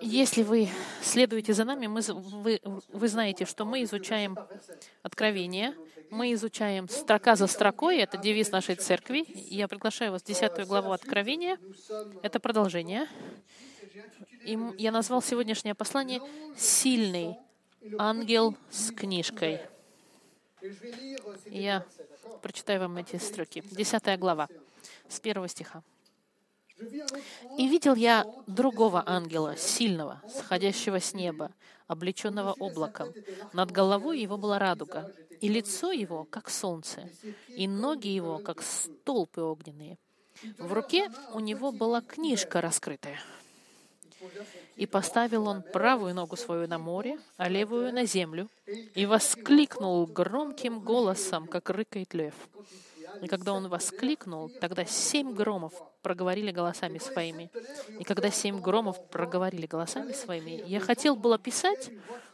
Если вы следуете за нами, мы, вы, вы знаете, что мы изучаем Откровение, мы изучаем строка за строкой, это девиз нашей церкви. Я приглашаю вас в 10 главу Откровения, это продолжение. И я назвал сегодняшнее послание «Сильный ангел с книжкой». Я прочитаю вам эти строки. Десятая глава, с первого стиха. «И видел я другого ангела, сильного, сходящего с неба, облеченного облаком. Над головой его была радуга, и лицо его, как солнце, и ноги его, как столпы огненные. В руке у него была книжка раскрытая. И поставил он правую ногу свою на море, а левую на землю, и воскликнул громким голосом, как рыкает лев. И когда он воскликнул, тогда семь громов проговорили голосами своими. И когда семь громов проговорили голосами своими, я хотел было писать,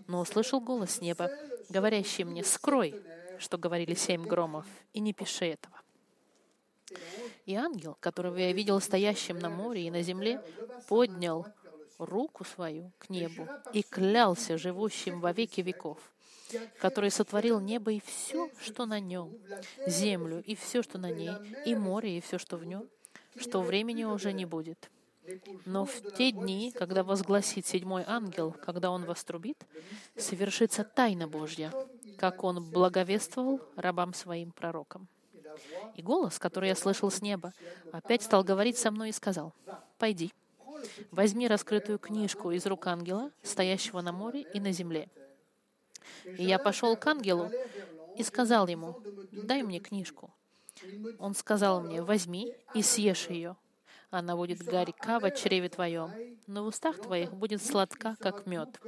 но услышал голос неба, говорящий мне, «Скрой, что говорили семь громов, и не пиши этого». И ангел, которого я видел стоящим на море и на земле, поднял руку свою к небу и клялся живущим во веки веков, который сотворил небо и все, что на нем, землю и все, что на ней, и море и все, что в нем, что времени уже не будет. Но в те дни, когда возгласит седьмой ангел, когда он вострубит, совершится тайна Божья, как он благовествовал рабам своим пророкам. И голос, который я слышал с неба, опять стал говорить со мной и сказал, «Пойди, возьми раскрытую книжку из рук ангела, стоящего на море и на земле». И я пошел к ангелу и сказал ему, «Дай мне книжку». Он сказал мне, «Возьми и съешь ее. Она будет горька в чреве твоем, но в устах твоих будет сладка, как мед».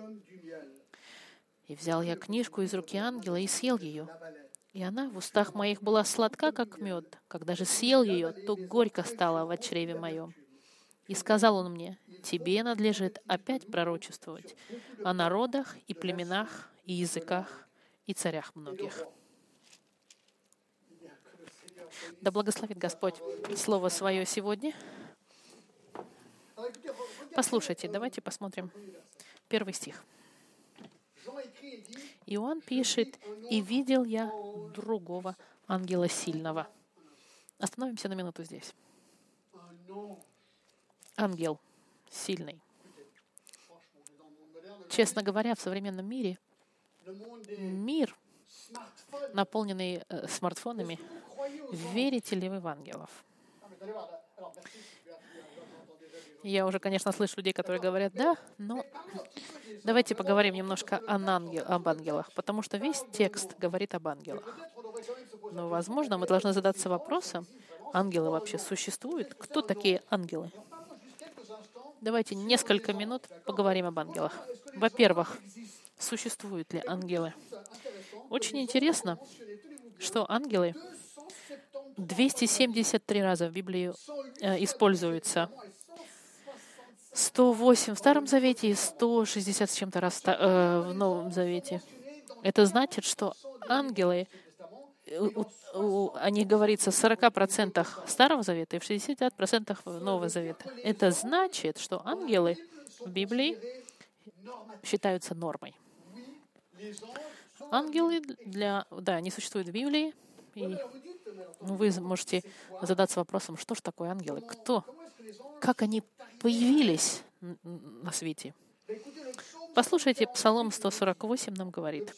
И взял я книжку из руки ангела и съел ее. И она в устах моих была сладка, как мед. Когда же съел ее, то горько стало в чреве моем. И сказал он мне, тебе надлежит опять пророчествовать о народах и племенах и языках и царях многих. Да благословит Господь Слово Свое сегодня. Послушайте, давайте посмотрим первый стих. Иоанн пишет, «И видел я другого ангела сильного». Остановимся на минуту здесь ангел сильный. Честно говоря, в современном мире мир, наполненный э, смартфонами, верите ли вы в ангелов? Я уже, конечно, слышу людей, которые говорят, да, но давайте поговорим немножко о ангел, об ангелах, потому что весь текст говорит об ангелах. Но, возможно, мы должны задаться вопросом, ангелы вообще существуют? Кто такие ангелы? Давайте несколько минут поговорим об ангелах. Во-первых, существуют ли ангелы? Очень интересно, что ангелы 273 раза в Библии э, используются. 108 в Старом Завете и 160 с чем-то раз э, в Новом Завете. Это значит, что ангелы у, о них говорится в 40% Старого Завета и в 60% Нового Завета. Это значит, что ангелы в Библии считаются нормой. Ангелы для... Да, они существуют в Библии, и вы можете задаться вопросом, что же такое ангелы? Кто? Как они появились на свете? Послушайте, Псалом 148 нам говорит.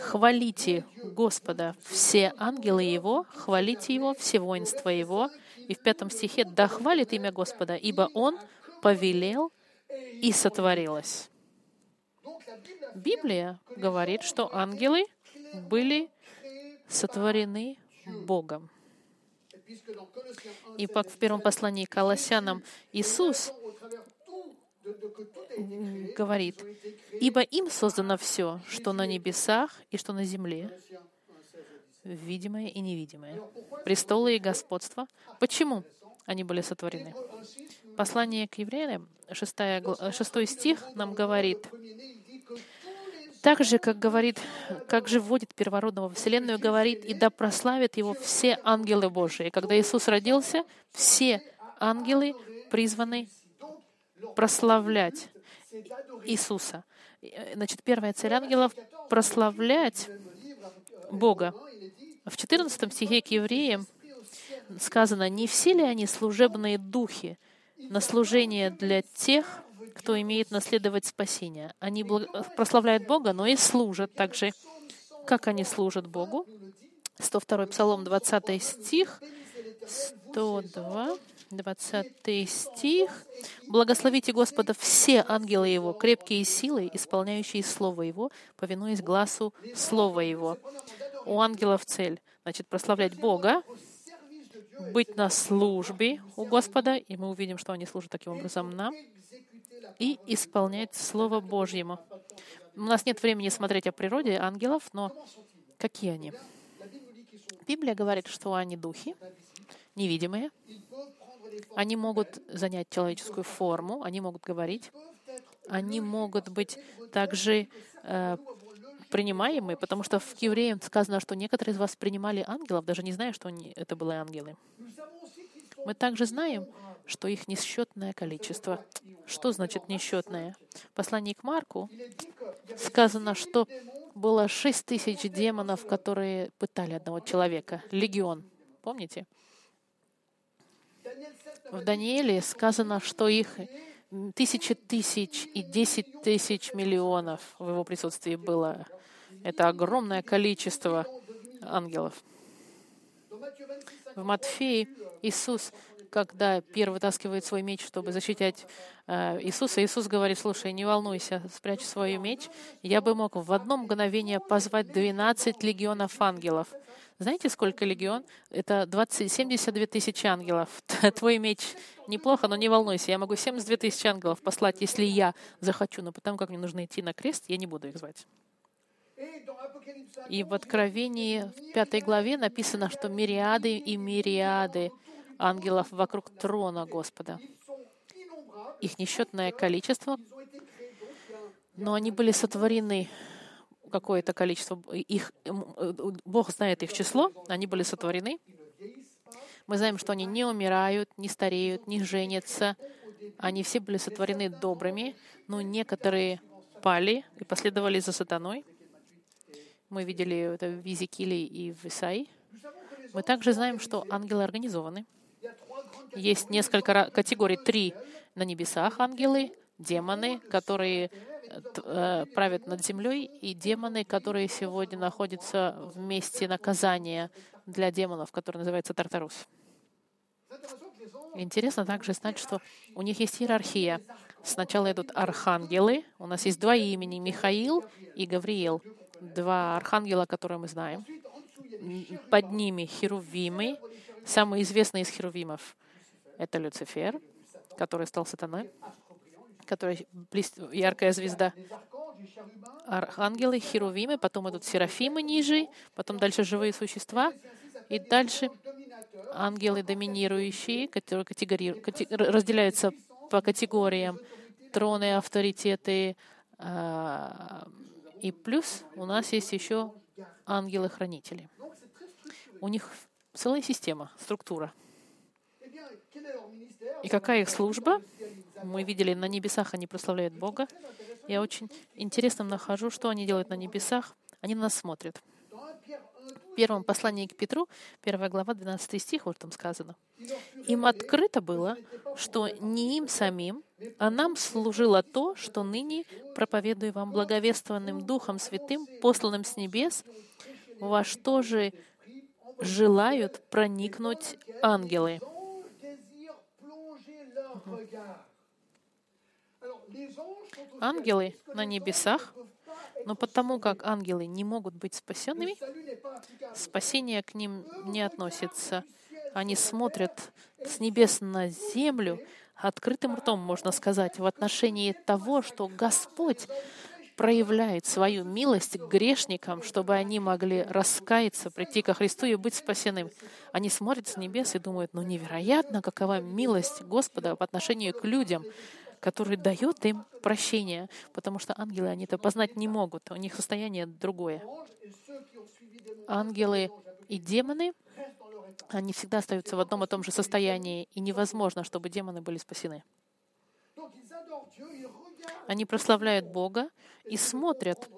Хвалите Господа все ангелы Его, хвалите Его, все воинства Его. И в пятом стихе «Да хвалит имя Господа, ибо Он повелел и сотворилось». Библия говорит, что ангелы были сотворены Богом. И в первом послании к Колоссянам Иисус говорит, «Ибо им создано все, что на небесах и что на земле, видимое и невидимое, престолы и господство». Почему они были сотворены? Послание к евреям, 6, 6 стих нам говорит, так же, как говорит, как же вводит первородного в Вселенную, говорит, и да прославят его все ангелы Божии. Когда Иисус родился, все ангелы призваны прославлять Иисуса. Значит, первая цель ангелов — прославлять Бога. В 14 стихе к евреям сказано, «Не все ли они служебные духи на служение для тех, кто имеет наследовать спасение?» Они прославляют Бога, но и служат также. Как они служат Богу? 102 Псалом, 20 стих, 102, 20 стих. «Благословите Господа все ангелы Его, крепкие силы, исполняющие Слово Его, повинуясь глазу Слова Его». У ангелов цель, значит, прославлять Бога, быть на службе у Господа, и мы увидим, что они служат таким образом нам, и исполнять Слово Божьему. У нас нет времени смотреть о природе ангелов, но какие они? Библия говорит, что они духи, невидимые. Они могут занять человеческую форму, они могут говорить, они могут быть также э, принимаемые, потому что в Евреям сказано, что некоторые из вас принимали ангелов, даже не зная, что они, это были ангелы. Мы также знаем, что их несчетное количество. Что значит несчетное? В послании к Марку сказано, что было шесть тысяч демонов, которые пытали одного человека. Легион. Помните? В Данииле сказано, что их тысячи тысяч и десять тысяч миллионов в его присутствии было. Это огромное количество ангелов. В Матфеи Иисус когда Пир вытаскивает свой меч, чтобы защищать э, Иисуса, Иисус говорит, слушай, не волнуйся, спрячь свой меч. Я бы мог в одно мгновение позвать 12 легионов ангелов. Знаете, сколько легион? Это 20, 72 тысячи ангелов. Твой меч неплохо, но не волнуйся. Я могу 72 тысячи ангелов послать, если я захочу. Но потому как мне нужно идти на крест, я не буду их звать. И в Откровении в пятой главе написано, что мириады и мириады ангелов вокруг трона Господа. Их несчетное количество, но они были сотворены какое-то количество, их, Бог знает их число, они были сотворены. Мы знаем, что они не умирают, не стареют, не женятся. Они все были сотворены добрыми, но некоторые пали и последовали за сатаной. Мы видели это в Визикиле и в Исаии. Мы также знаем, что ангелы организованы. Есть несколько категорий. Три на небесах ангелы, демоны, которые э, правят над землей, и демоны, которые сегодня находятся в месте наказания для демонов, который называется Тартарус. Интересно также знать, что у них есть иерархия. Сначала идут архангелы. У нас есть два имени — Михаил и Гавриил. Два архангела, которые мы знаем. Под ними херувимы, самый известный из херувимов — это Люцифер, который стал сатаной, который яркая звезда. Архангелы, херувимы, потом идут серафимы ниже, потом дальше живые существа, и дальше ангелы доминирующие, которые категори... разделяются по категориям троны, авторитеты, а, и плюс у нас есть еще ангелы-хранители. У них целая система, структура. И какая их служба? Мы видели, на небесах они прославляют Бога. Я очень интересно нахожу, что они делают на небесах. Они на нас смотрят. Первом послании к Петру, 1 глава, 12 стих, вот там сказано. Им открыто было, что не им самим, а нам служило то, что ныне проповедую вам благовествованным Духом Святым, посланным с небес, во что же желают проникнуть ангелы. Ангелы на небесах, но потому как ангелы не могут быть спасенными, спасение к ним не относится. Они смотрят с небес на землю открытым ртом, можно сказать, в отношении того, что Господь проявляет свою милость к грешникам, чтобы они могли раскаяться, прийти ко Христу и быть спасенным. Они смотрят с небес и думают, ну невероятно, какова милость Господа по отношению к людям, который дает им прощение, потому что ангелы они это познать не могут, у них состояние другое. Ангелы И демоны, они всегда остаются в одном и том же состоянии, и невозможно, чтобы демоны были спасены. Они прославляют Бога и смотрят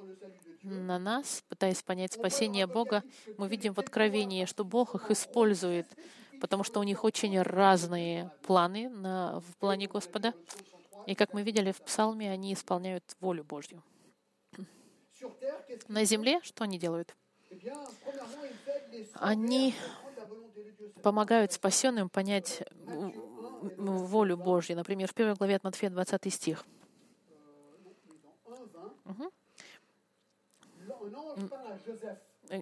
на нас, пытаясь понять спасение Бога. Мы видим в Откровении, что Бог их использует, потому что у них очень разные планы на, в плане Господа. И как мы видели в Псалме, они исполняют волю Божью. На земле что они делают? Они помогают спасенным понять волю Божью. Например, в первой главе от Матфея 20 стих. Угу.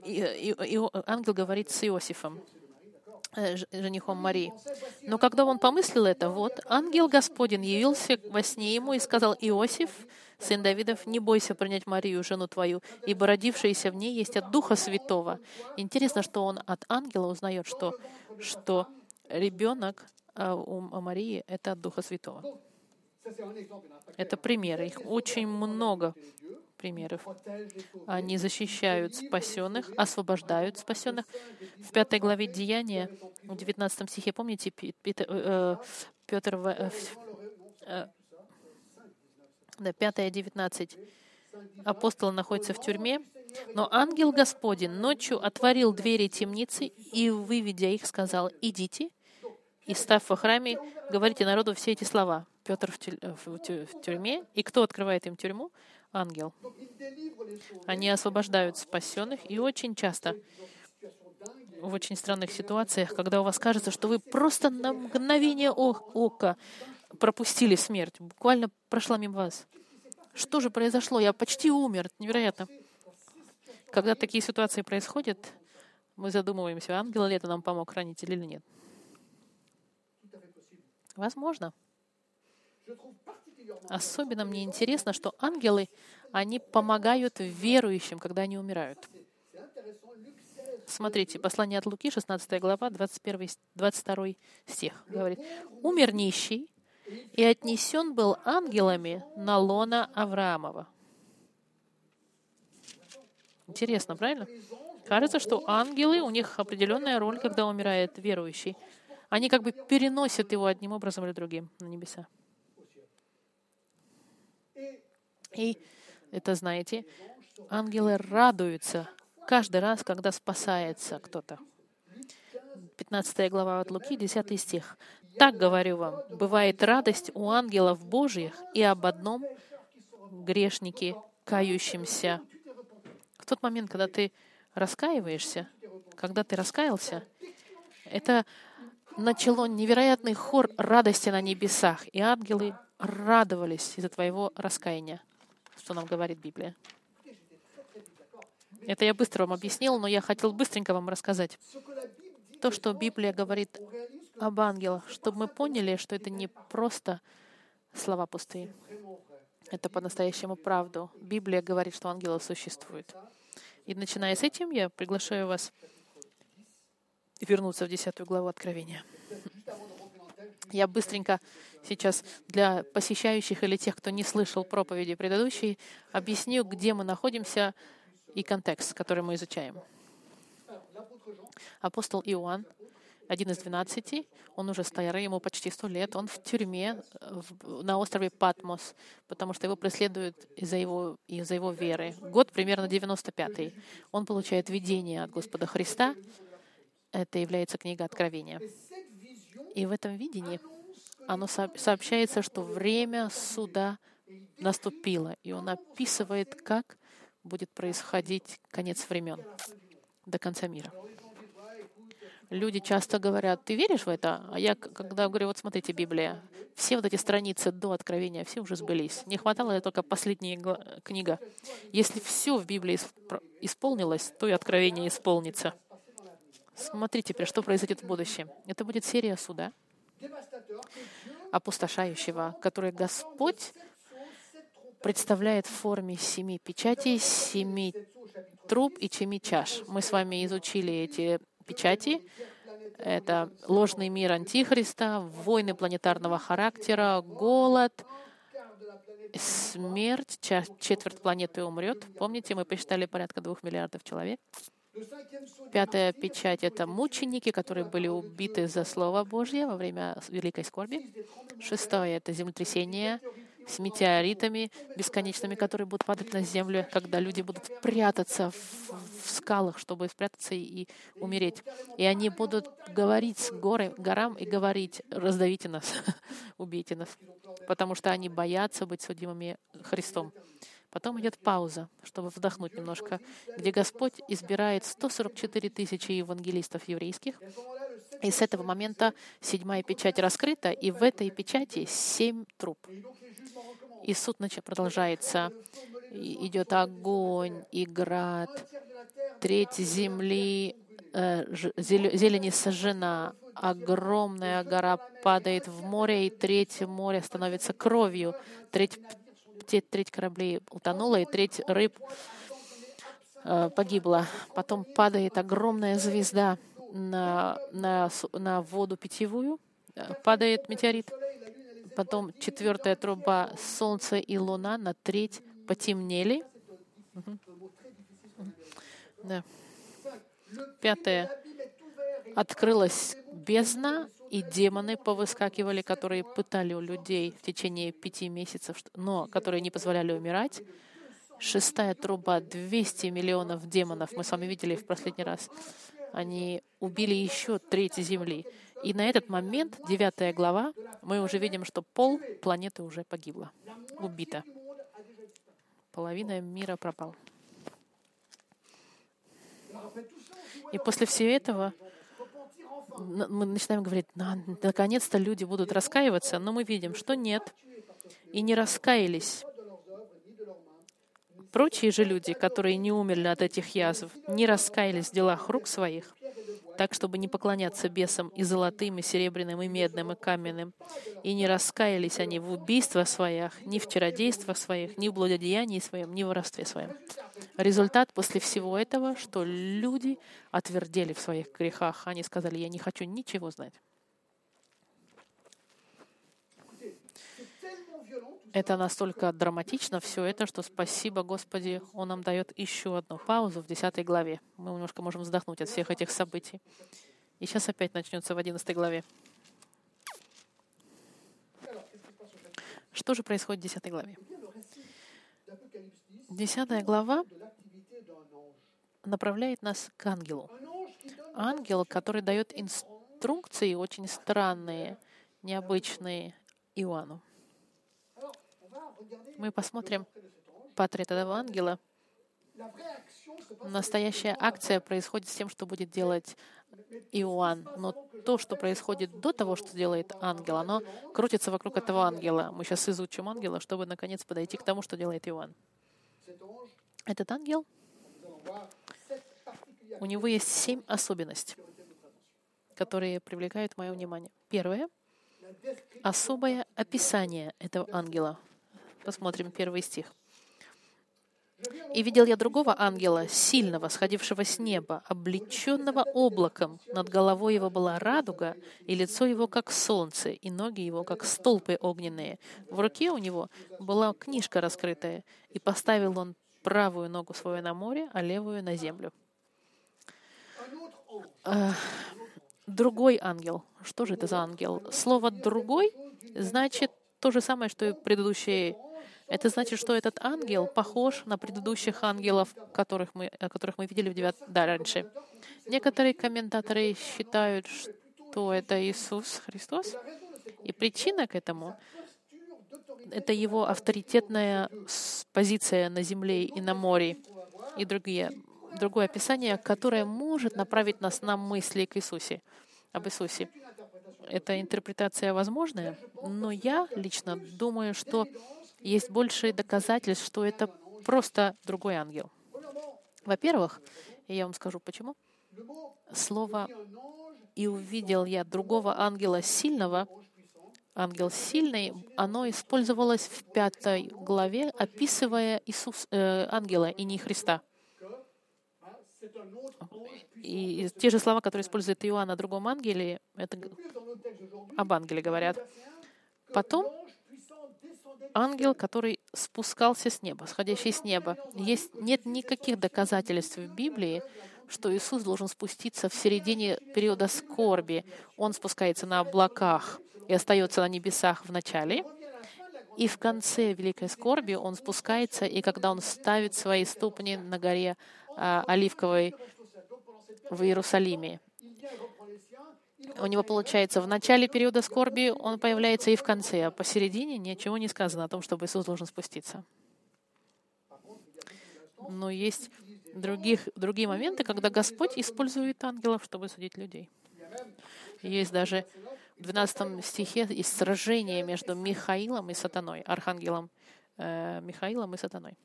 И, и, и ангел говорит с Иосифом, женихом Марии. Но когда он помыслил это, вот, ангел Господень явился во сне ему и сказал, Иосиф, сын Давидов, не бойся принять Марию, жену твою, ибо родившаяся в ней есть от Духа Святого. Интересно, что он от ангела узнает, что, что ребенок а, у Марии — это от Духа Святого. Это примеры, их очень много примеров. Они защищают спасенных, освобождают спасенных. В пятой главе Деяния, в 19 стихе, помните, Петр, э, э, э, да, 5 19. Апостол находится в тюрьме, но ангел Господень ночью отворил двери темницы и, выведя их, сказал, «Идите, и, став во храме, говорите народу все эти слова». Петр в тюрьме, и кто открывает им тюрьму? Ангел. Они освобождают спасенных, и очень часто в очень странных ситуациях, когда у вас кажется, что вы просто на мгновение ока пропустили смерть, буквально прошла мимо вас. Что же произошло? Я почти умер. Невероятно. Когда такие ситуации происходят, мы задумываемся, ангел ли это нам помог, хранитель или нет. Возможно. Особенно мне интересно, что ангелы, они помогают верующим, когда они умирают. Смотрите, послание от Луки, 16 глава, 21, 22 стих говорит. «Умер нищий, и отнесен был ангелами на лона Авраамова». Интересно, правильно? Кажется, что ангелы, у них определенная роль, когда умирает верующий. Они как бы переносят его одним образом или другим на небеса. И это, знаете, ангелы радуются каждый раз, когда спасается кто-то. 15 глава от Луки, 10 стих. «Так, говорю вам, бывает радость у ангелов Божьих и об одном грешнике, кающемся». В тот момент, когда ты раскаиваешься, когда ты раскаялся, это начало невероятный хор радости на небесах, и ангелы радовались из-за твоего раскаяния что нам говорит Библия. Это я быстро вам объяснил, но я хотел быстренько вам рассказать то, что Библия говорит об ангелах, чтобы мы поняли, что это не просто слова пустые. Это по-настоящему правду. Библия говорит, что ангелы существуют. И начиная с этим, я приглашаю вас вернуться в 10 главу Откровения. Я быстренько сейчас для посещающих или тех, кто не слышал проповеди предыдущей, объясню, где мы находимся и контекст, который мы изучаем. Апостол Иоанн, один из двенадцати, он уже старый, ему почти сто лет, он в тюрьме на острове Патмос, потому что его преследуют из-за его, из-за его веры. Год примерно 95-й. Он получает видение от Господа Христа. Это является книга Откровения. И в этом видении оно сообщается, что время суда наступило, и он описывает, как будет происходить конец времен до конца мира. Люди часто говорят, ты веришь в это? А я, когда говорю, вот смотрите, Библия, все вот эти страницы до Откровения, все уже сбылись. Не хватало только последняя книга. Если все в Библии исполнилось, то и Откровение исполнится. Смотри теперь, что произойдет в будущем. Это будет серия суда, опустошающего, который Господь представляет в форме семи печатей, семи труб и семи чаш. Мы с вами изучили эти печати. Это ложный мир Антихриста, войны планетарного характера, голод, смерть, четверть планеты умрет. Помните, мы посчитали порядка двух миллиардов человек. Пятая печать — это мученики, которые были убиты за Слово Божье во время Великой Скорби. Шестое — это землетрясение с метеоритами бесконечными, которые будут падать на землю, когда люди будут прятаться в, в скалах, чтобы спрятаться и, и умереть. И они будут говорить с горы, горам и говорить, раздавите нас, убейте нас, потому что они боятся быть судимыми Христом. Потом идет пауза, чтобы вдохнуть немножко, где Господь избирает 144 тысячи евангелистов еврейских. И с этого момента седьмая печать раскрыта, и в этой печати семь труб. И суд продолжается. идет огонь и град, треть земли, э, зелени сожжена, огромная гора падает в море, и треть моря становится кровью, треть треть кораблей утонула, и треть рыб э, погибла. Потом падает огромная звезда на, на, на воду питьевую, э, падает метеорит. Потом четвертая труба, Солнце и Луна на треть потемнели. Да. Пятое. Открылась бездна, и демоны повыскакивали, которые пытали у людей в течение пяти месяцев, но которые не позволяли умирать. Шестая труба, 200 миллионов демонов, мы с вами видели в последний раз. Они убили еще треть Земли. И на этот момент, девятая глава, мы уже видим, что пол планеты уже погибла, убита. Половина мира пропал. И после всего этого мы начинаем говорить, наконец-то люди будут раскаиваться, но мы видим, что нет. И не раскаялись. Прочие же люди, которые не умерли от этих язв, не раскаялись в делах рук своих, так, чтобы не поклоняться бесам и золотым, и серебряным, и медным, и каменным. И не раскаялись они в убийствах своих, ни в чародействах своих, ни в блудодеянии своем, ни в воровстве своем. Результат после всего этого, что люди отвердели в своих грехах. Они сказали, я не хочу ничего знать. Это настолько драматично все это, что спасибо Господи, Он нам дает еще одну паузу в 10 главе. Мы немножко можем вздохнуть от всех этих событий. И сейчас опять начнется в 11 главе. Что же происходит в 10 главе? 10 глава направляет нас к ангелу. Ангел, который дает инструкции очень странные, необычные Иоанну. Мы посмотрим портрет этого ангела. Настоящая акция происходит с тем, что будет делать Иоанн. Но то, что происходит до того, что делает ангел, оно крутится вокруг этого ангела. Мы сейчас изучим ангела, чтобы наконец подойти к тому, что делает Иоанн. Этот ангел, у него есть семь особенностей, которые привлекают мое внимание. Первое — особое описание этого ангела — Посмотрим первый стих. «И видел я другого ангела, сильного, сходившего с неба, облеченного облаком. Над головой его была радуга, и лицо его как солнце, и ноги его как столпы огненные. В руке у него была книжка раскрытая, и поставил он правую ногу свою на море, а левую на землю». Другой ангел. Что же это за ангел? Слово «другой» значит то же самое, что и предыдущие это значит, что этот ангел похож на предыдущих ангелов, которых мы, которых мы видели в 9, да, раньше. Некоторые комментаторы считают, что это Иисус Христос. И причина к этому — это его авторитетная позиция на земле и на море и другие, другое описание, которое может направить нас на мысли к Иисусе, об Иисусе. Эта интерпретация возможная, но я лично думаю, что есть больше доказательств, что это просто другой ангел. Во-первых, я вам скажу почему. Слово «и увидел я другого ангела сильного», ангел сильный, оно использовалось в пятой главе, описывая Иисус, э, ангела и не Христа. И те же слова, которые использует Иоанн о другом ангеле, это об ангеле говорят. Потом ангел, который спускался с неба, сходящий с неба. Есть, нет никаких доказательств в Библии, что Иисус должен спуститься в середине периода скорби. Он спускается на облаках и остается на небесах в начале. И в конце великой скорби он спускается, и когда он ставит свои ступни на горе а, Оливковой в Иерусалиме, у него получается в начале периода скорби он появляется и в конце, а посередине ничего не сказано о том, чтобы Иисус должен спуститься. Но есть других, другие моменты, когда Господь использует ангелов, чтобы судить людей. Есть даже в 12 стихе есть сражение между Михаилом и Сатаной, архангелом э, Михаилом и Сатаной.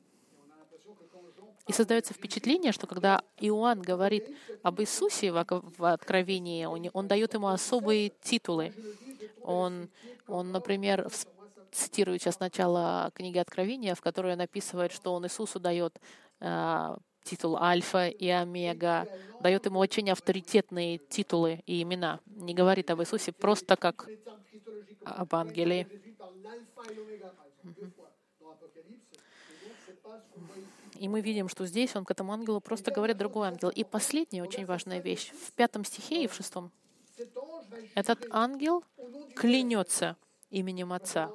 И создается впечатление, что когда Иоанн говорит об Иисусе в, Откровении, он, он дает ему особые титулы. Он, он, например, цитирует сейчас начало книги Откровения, в которой он описывает, что он Иисусу дает э, титул Альфа и Омега, дает ему очень авторитетные титулы и имена. Не говорит об Иисусе просто как об ангеле. И мы видим, что здесь он к этому ангелу просто говорит другой ангел. И последняя очень важная вещь. В пятом стихе и в шестом. Этот ангел клянется именем Отца.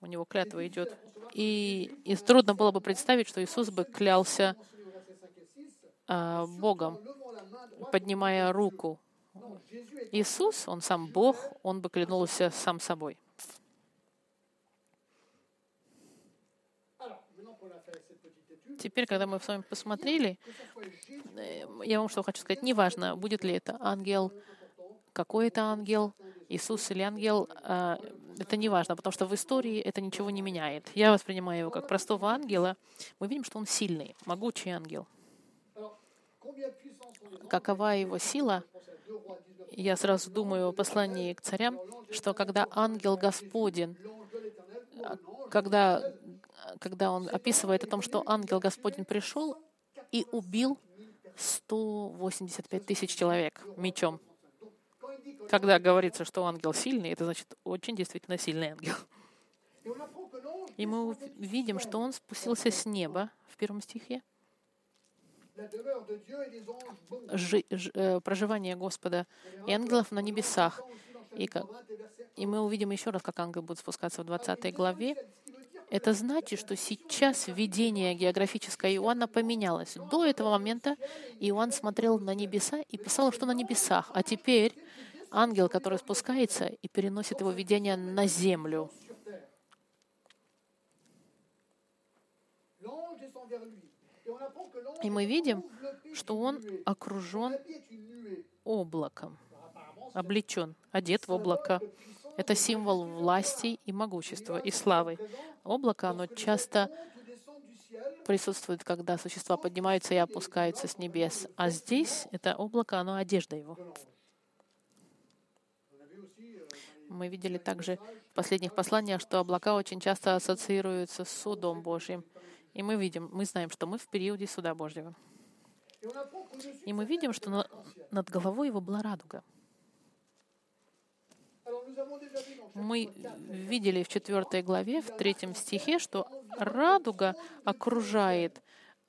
У него клятва идет. И, и трудно было бы представить, что Иисус бы клялся а, Богом, поднимая руку. Иисус, Он сам Бог, Он бы клялся сам собой. Теперь, когда мы с вами посмотрели, э, я вам что хочу сказать, неважно, будет ли это ангел, какой это ангел, Иисус или ангел, а, это не важно, потому что в истории это ничего не меняет. Я воспринимаю его как простого ангела. Мы видим, что он сильный, могучий ангел какова его сила, я сразу думаю о послании к царям, что когда ангел Господень, когда, когда он описывает о том, что ангел Господень пришел и убил 185 тысяч человек мечом. Когда говорится, что ангел сильный, это значит очень действительно сильный ангел. И мы видим, что он спустился с неба в первом стихе, жи, ж, э, проживание Господа и ангелов на небесах. И, как, и мы увидим еще раз, как ангел будет спускаться в 20 главе. Это значит, что сейчас видение географическое Иоанна поменялось. До этого момента Иоанн смотрел на небеса и писал, что на небесах. А теперь ангел, который спускается и переносит его видение на землю. И мы видим, что он окружен облаком, облечен, одет в облако. Это символ власти и могущества, и славы. Облако, оно часто присутствует, когда существа поднимаются и опускаются с небес. А здесь это облако, оно одежда его. Мы видели также в последних посланиях, что облака очень часто ассоциируются с судом Божьим. И мы видим, мы знаем, что мы в периоде суда Божьего. И мы видим, что на, над головой его была радуга. Мы видели в четвертой главе, в третьем стихе, что радуга окружает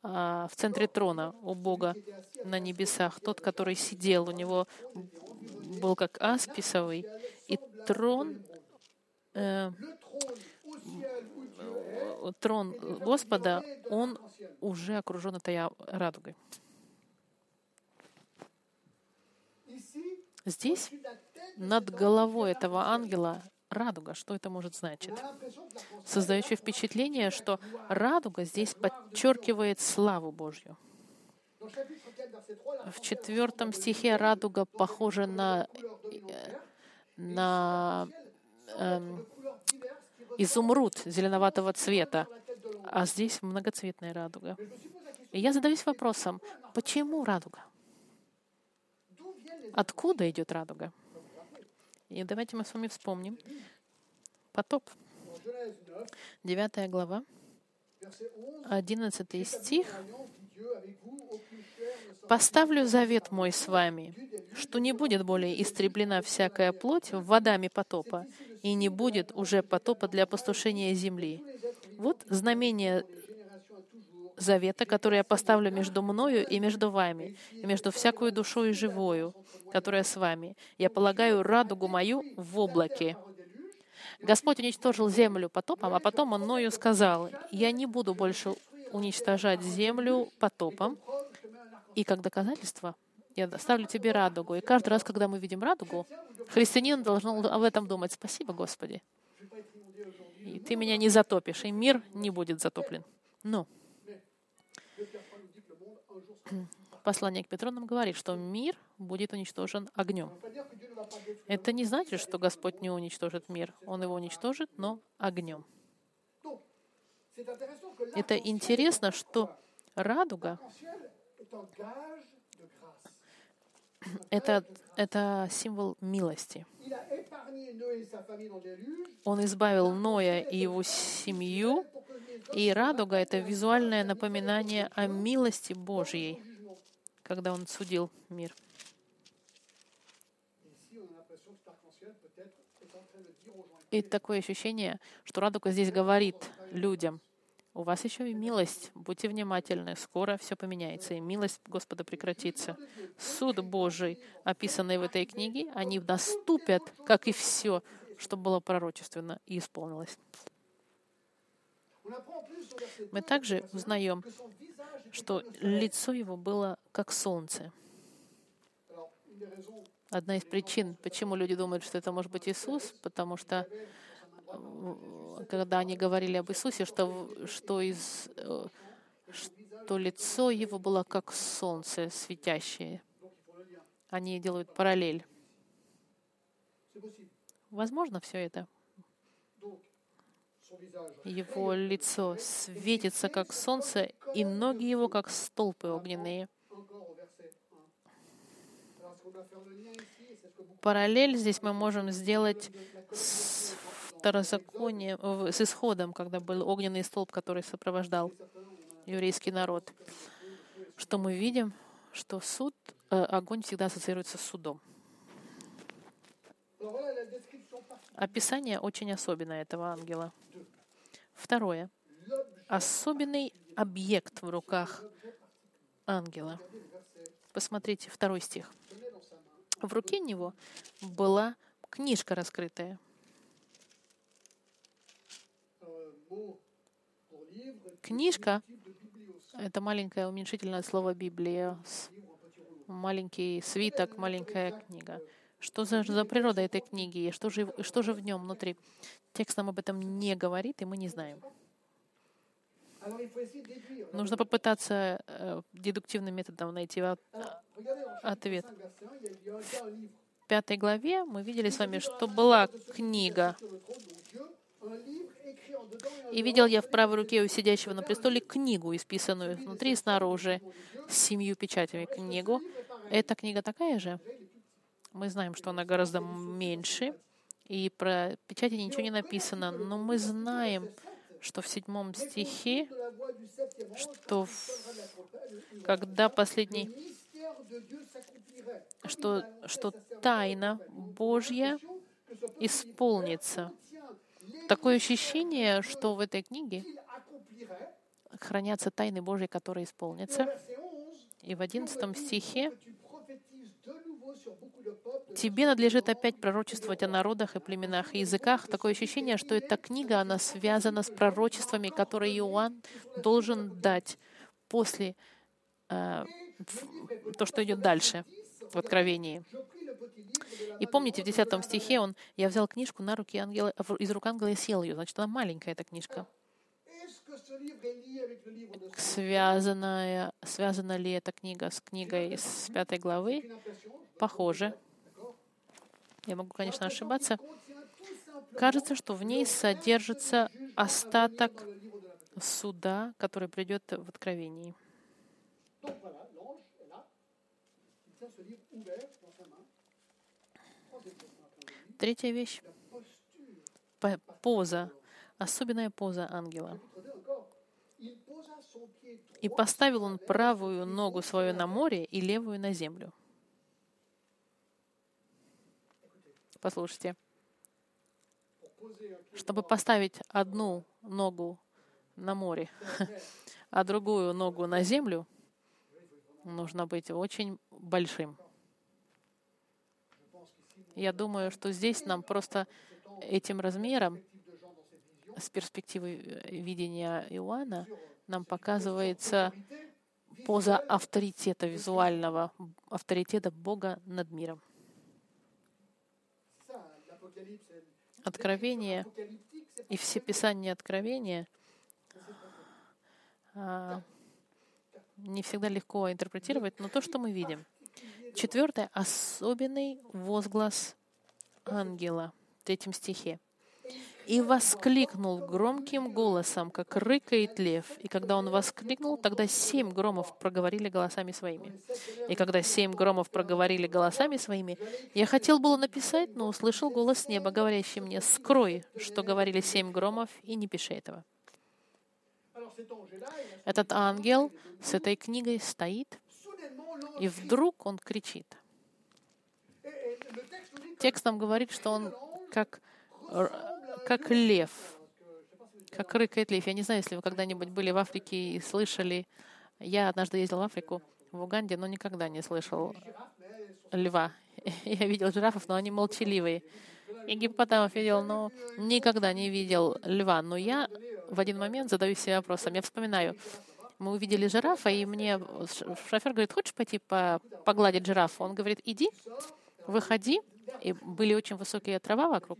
а, в центре трона у Бога на небесах. Тот, который сидел, у него был как асписовый, и трон э, трон Господа, он уже окружен этой радугой. Здесь над головой этого ангела радуга. Что это может значить? Создающее впечатление, что радуга здесь подчеркивает славу Божью. В четвертом стихе радуга похожа на, э, на эм, изумруд зеленоватого цвета, а здесь многоцветная радуга. И я задаюсь вопросом, почему радуга? Откуда идет радуга? И давайте мы с вами вспомним. Потоп. Девятая глава, одиннадцатый стих. «Поставлю завет мой с вами, что не будет более истреблена всякая плоть водами потопа, и не будет уже потопа для опустошения земли». Вот знамение завета, который я поставлю между мною и между вами, и между всякую душою живою, которая с вами. Я полагаю радугу мою в облаке. Господь уничтожил землю потопом, а потом Он мною сказал, «Я не буду больше уничтожать землю потопом, и как доказательство я доставлю тебе радугу». И каждый раз, когда мы видим радугу, христианин должен об этом думать. Спасибо, Господи. И ты меня не затопишь, и мир не будет затоплен. Но послание к Петрону говорит, что мир будет уничтожен огнем. Это не значит, что Господь не уничтожит мир. Он его уничтожит, но огнем. Это интересно, что радуга это, это символ милости. Он избавил Ноя и его семью, и радуга — это визуальное напоминание о милости Божьей, когда Он судил мир. И такое ощущение, что радуга здесь говорит людям, у вас еще и милость. Будьте внимательны, скоро все поменяется, и милость Господа прекратится. Суд Божий, описанный в этой книге, они наступят, как и все, что было пророчественно и исполнилось. Мы также узнаем, что лицо его было как солнце. Одна из причин, почему люди думают, что это может быть Иисус, потому что когда они говорили об Иисусе, что, что, из, что лицо его было как солнце светящее. Они делают параллель. Возможно все это. Его лицо светится, как солнце, и ноги его, как столпы огненные. Параллель здесь мы можем сделать с второзаконием, с исходом, когда был огненный столб, который сопровождал еврейский народ. Что мы видим? Что суд, э, огонь всегда ассоциируется с судом. Описание очень особенное этого ангела. Второе. Особенный объект в руках ангела. Посмотрите, второй стих. В руке него была книжка раскрытая. Книжка — это маленькое уменьшительное слово Библия, маленький свиток, маленькая книга. Что за, за природа этой книги и что же, что же в нем внутри? Текст нам об этом не говорит, и мы не знаем. Нужно попытаться э, дедуктивным методом найти от, ответ. В пятой главе мы видели с вами, что была книга. И видел я в правой руке у сидящего на престоле книгу, исписанную внутри и снаружи, с семью печатями книгу. Эта книга такая же? Мы знаем, что она гораздо меньше, и про печати ничего не написано, но мы знаем, что в седьмом стихе, что в, когда последний, что, что тайна Божья исполнится. Такое ощущение, что в этой книге хранятся тайны Божьи, которые исполнятся. И в одиннадцатом стихе Тебе надлежит опять пророчествовать о народах и племенах и языках. Такое ощущение, что эта книга, она связана с пророчествами, которые Иоанн должен дать после э, то, что идет дальше в Откровении. И помните, в 10 стихе он, я взял книжку на руки ангела, из рук ангела и сел ее. Значит, она маленькая, эта книжка. Связанная, связана ли эта книга с книгой с пятой главы? Похоже. Я могу, конечно, ошибаться. Кажется, что в ней содержится остаток суда, который придет в Откровении. Третья вещь — поза, особенная поза ангела. «И поставил он правую ногу свою на море и левую на землю». Послушайте. Чтобы поставить одну ногу на море, а другую ногу на землю, нужно быть очень большим. Я думаю, что здесь нам просто этим размером, с перспективы видения Иоанна, нам показывается поза авторитета визуального, авторитета Бога над миром. Откровение и все писания Откровения а, не всегда легко интерпретировать, но то, что мы видим. Четвертое — особенный возглас ангела в третьем стихе и воскликнул громким голосом, как рыкает лев. И когда он воскликнул, тогда семь громов проговорили голосами своими. И когда семь громов проговорили голосами своими, я хотел было написать, но услышал голос неба, говорящий мне, «Скрой, что говорили семь громов, и не пиши этого». Этот ангел с этой книгой стоит, и вдруг он кричит. Текст нам говорит, что он как как лев, как рыкает лев. Я не знаю, если вы когда-нибудь были в Африке и слышали. Я однажды ездил в Африку, в Уганде, но никогда не слышал льва. Я видел жирафов, но они молчаливые. И гиппотамов видел, но никогда не видел льва. Но я в один момент задаю себе вопросом. Я вспоминаю, мы увидели жирафа, и мне шофер говорит, хочешь пойти погладить жирафа? Он говорит, иди, выходи, и были очень высокие трава вокруг.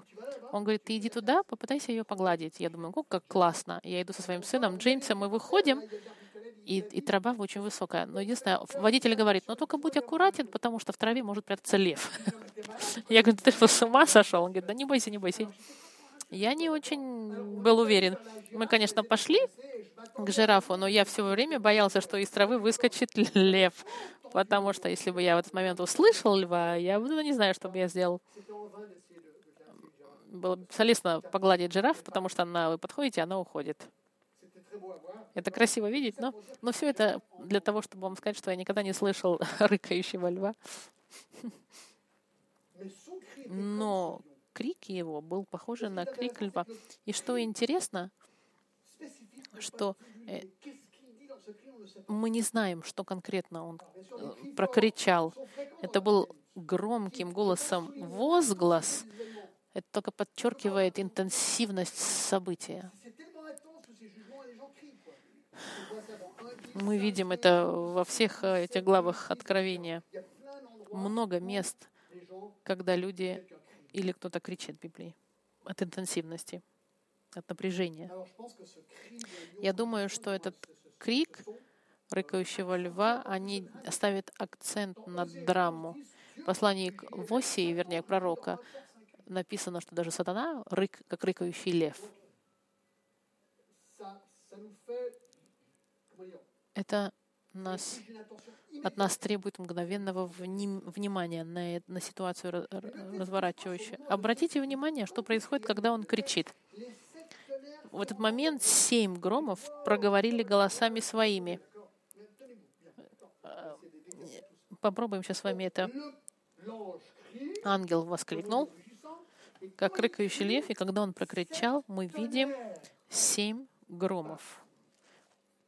Он говорит, ты иди туда, попытайся ее погладить. Я думаю, о, как классно. Я иду со своим сыном Джеймсом, мы выходим, и, и трава очень высокая. Но единственное, водитель говорит, ну только будь аккуратен, потому что в траве может прятаться лев. Я говорю, ты что, с ума сошел? Он говорит, да не бойся, не бойся. Я не очень был уверен. Мы, конечно, пошли к жирафу, но я все время боялся, что из травы выскочит лев. Потому что если бы я в этот момент услышал льва, я ну, не знаю, что бы я сделал. Было бы солестно погладить жираф, потому что она, вы подходите, она уходит. Это красиво видеть, но, но все это для того, чтобы вам сказать, что я никогда не слышал рыкающего льва. Но крик его был похож на крик льва. И что интересно, что э, мы не знаем, что конкретно он э, прокричал. Это был громким голосом возглас. Это только подчеркивает интенсивность события. Мы видим это во всех э, этих главах Откровения. Много мест, когда люди или кто-то кричит в Библии от интенсивности, от напряжения. Я думаю, что этот крик рыкающего льва, они ставят акцент на драму. В послании к Восии, вернее, к пророка, написано, что даже сатана рык, как рыкающий лев. Это нас, от нас требует мгновенного внимания на, на ситуацию разворачивающую. Обратите внимание, что происходит, когда он кричит. В этот момент семь громов проговорили голосами своими. Попробуем сейчас с вами это. Ангел воскликнул, как рыкающий лев, и когда он прокричал, мы видим семь громов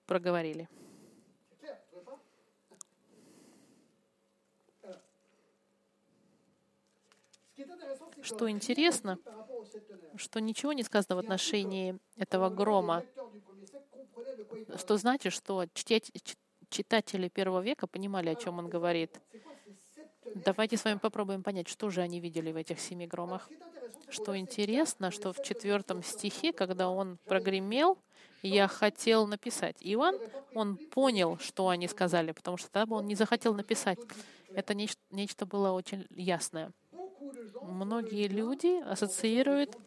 проговорили. Что интересно, что ничего не сказано в отношении этого грома, что значит, что читатели первого века понимали, о чем он говорит. Давайте с вами попробуем понять, что же они видели в этих семи громах. Что интересно, что в четвертом стихе, когда он прогремел, я хотел написать. Иоанн, он понял, что они сказали, потому что тогда бы он не захотел написать. Это нечто, нечто было очень ясное. Многие люди ассоциируют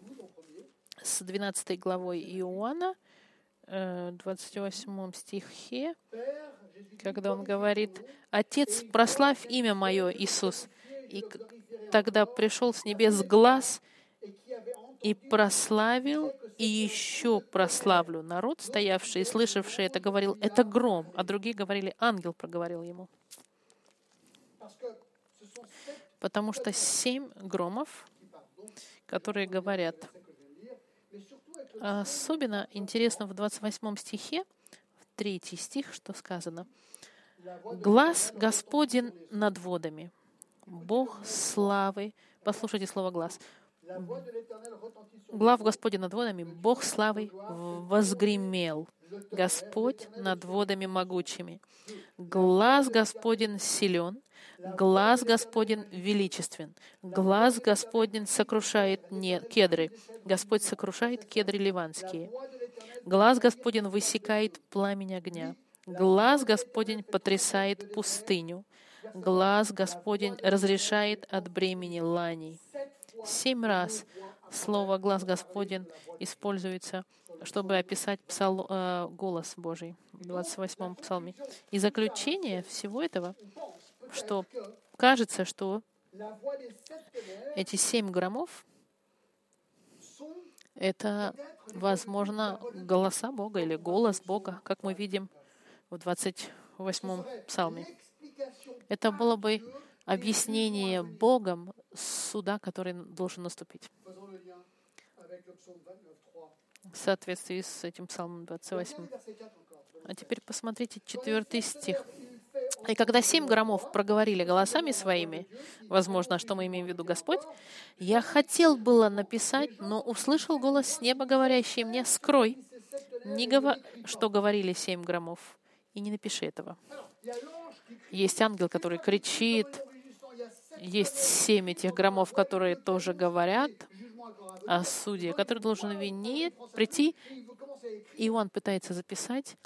с 12 главой Иоанна, 28 э, стихе, когда он говорит, «Отец, прославь имя мое, Иисус». И тогда пришел с небес глаз и прославил, и еще прославлю. Народ, стоявший и слышавший это, говорил, это гром, а другие говорили, ангел проговорил ему. Потому что семь громов, которые говорят, особенно интересно в 28 стихе, третий стих, что сказано. «Глаз Господен над водами, Бог славы». Послушайте слово «глаз». Глав Господень над водами, Бог славы возгремел. Господь над водами могучими. Глаз Господень силен, глаз Господень величествен. Глаз Господень сокрушает не, кедры. Господь сокрушает кедры ливанские. Глаз Господень высекает пламень огня. Глаз Господень потрясает пустыню. Глаз Господень разрешает от бремени ланей. Семь раз слово «глаз Господень» используется, чтобы описать псал, э, голос Божий в 28-м псалме. И заключение всего этого, что кажется, что эти семь граммов — это, возможно, голоса Бога или голос Бога, как мы видим в 28-м псалме. Это было бы объяснение Богом суда, который должен наступить. В соответствии с этим псалмом 28. А теперь посмотрите четвертый стих. И когда семь громов проговорили голосами своими, возможно, что мы имеем в виду Господь, я хотел было написать, но услышал голос с неба, говорящий мне, «Скрой, не говор, что говорили семь громов, и не напиши этого». Есть ангел, который кричит, есть семь этих громов, которые тоже говорят о суде, который должен винить, прийти. И он пытается записать.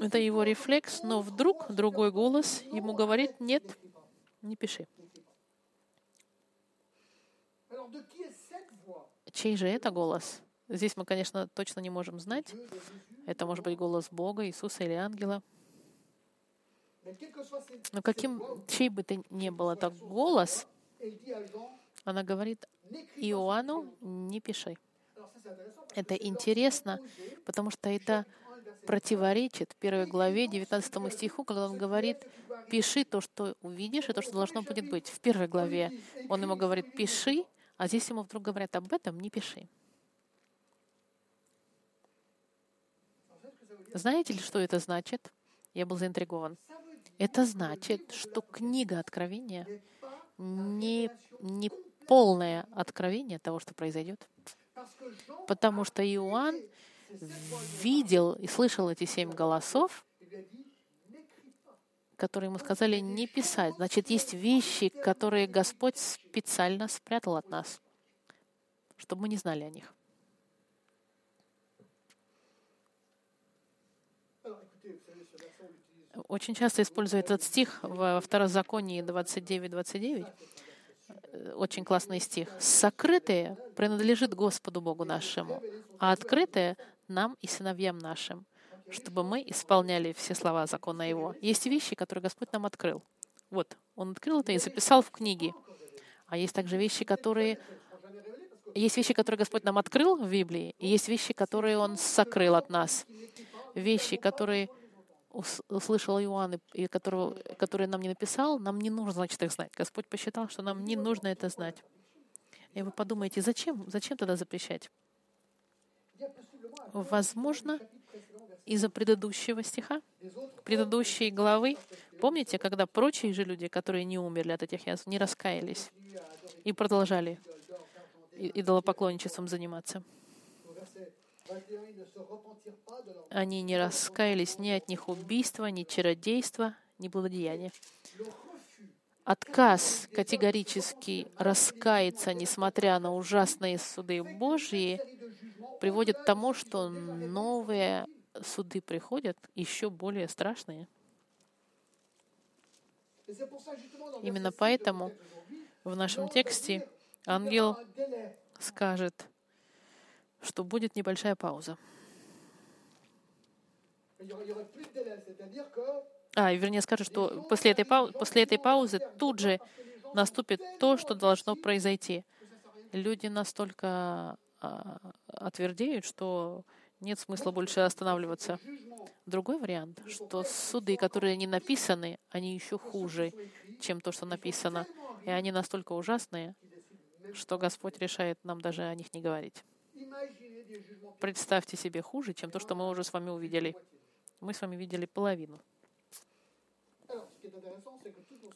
Это его рефлекс, но вдруг другой голос ему говорит, нет, не пиши. Чей же это голос? Здесь мы, конечно, точно не можем знать. Это может быть голос Бога, Иисуса или ангела. Но каким, чей бы то ни был это голос, она говорит Иоанну, не пиши. Это интересно, потому что это противоречит первой главе 19 стиху, когда он говорит, пиши то, что увидишь, и то, что должно будет быть. В первой главе он ему говорит, пиши, а здесь ему вдруг говорят, об этом не пиши. Знаете ли, что это значит? Я был заинтригован. Это значит, что книга Откровения не, не полное откровение того, что произойдет. Потому что Иоанн видел и слышал эти семь голосов, которые ему сказали не писать. Значит, есть вещи, которые Господь специально спрятал от нас, чтобы мы не знали о них. Очень часто использую этот стих во Второзаконии 29-29. Очень классный стих. «Сокрытое принадлежит Господу Богу нашему, а открытое нам и сыновьям нашим, чтобы мы исполняли все слова закона Его». Есть вещи, которые Господь нам открыл. Вот, Он открыл это и записал в книге. А есть также вещи, которые есть вещи, которые Господь нам открыл в Библии, и есть вещи, которые Он сокрыл от нас. Вещи, которые услышал Иоанн, и которого, который нам не написал, нам не нужно, значит, их знать. Господь посчитал, что нам не нужно это знать. И вы подумаете, зачем, зачем тогда запрещать? Возможно, из-за предыдущего стиха, предыдущей главы. Помните, когда прочие же люди, которые не умерли от этих язв, не раскаялись и продолжали идолопоклонничеством заниматься? Они не раскаялись ни от них убийства, ни чародейства, ни благодеяния. Отказ категорически раскаяться, несмотря на ужасные суды Божьи, приводит к тому, что новые суды приходят, еще более страшные. Именно поэтому в нашем тексте ангел скажет, что будет небольшая пауза. А, вернее, скажет, что после этой, пау- после этой паузы тут же наступит то, что должно произойти. Люди настолько а, отвердеют, что нет смысла больше останавливаться. Другой вариант, что суды, которые не написаны, они еще хуже, чем то, что написано. И они настолько ужасные, что Господь решает нам даже о них не говорить. Представьте себе хуже, чем то, что мы уже с вами увидели. Мы с вами видели половину.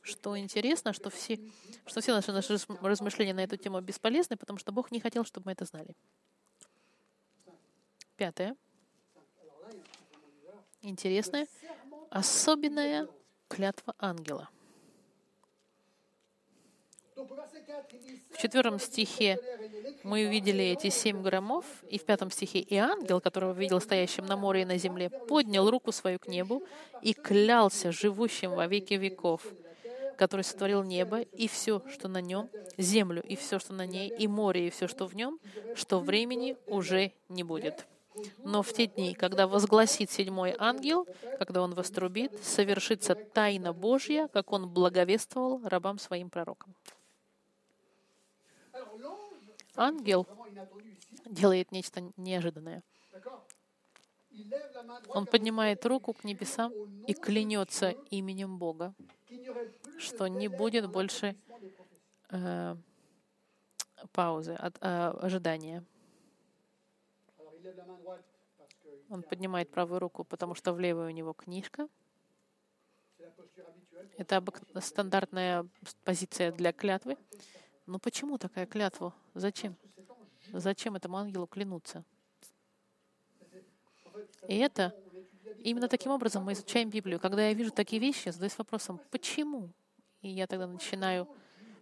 Что интересно, что все, что все наши, наши размышления на эту тему бесполезны, потому что Бог не хотел, чтобы мы это знали. Пятое. Интересное. Особенная клятва ангела. В четвертом стихе мы увидели эти семь громов, и в пятом стихе и ангел, которого видел стоящим на море и на земле, поднял руку свою к небу и клялся живущим во веки веков, который сотворил небо и все, что на нем, землю и все, что на ней, и море и все, что в нем, что времени уже не будет. Но в те дни, когда возгласит седьмой ангел, когда он вострубит, совершится тайна Божья, как он благовествовал рабам своим пророкам. Ангел делает нечто неожиданное. Он поднимает руку к небесам и клянется именем Бога, что не будет больше э, паузы, от, э, ожидания. Он поднимает правую руку, потому что в левой у него книжка. Это стандартная позиция для клятвы. Но почему такая клятва? Зачем? Зачем этому ангелу клянуться? И это именно таким образом мы изучаем Библию. Когда я вижу такие вещи, я задаюсь вопросом, почему? И я тогда начинаю,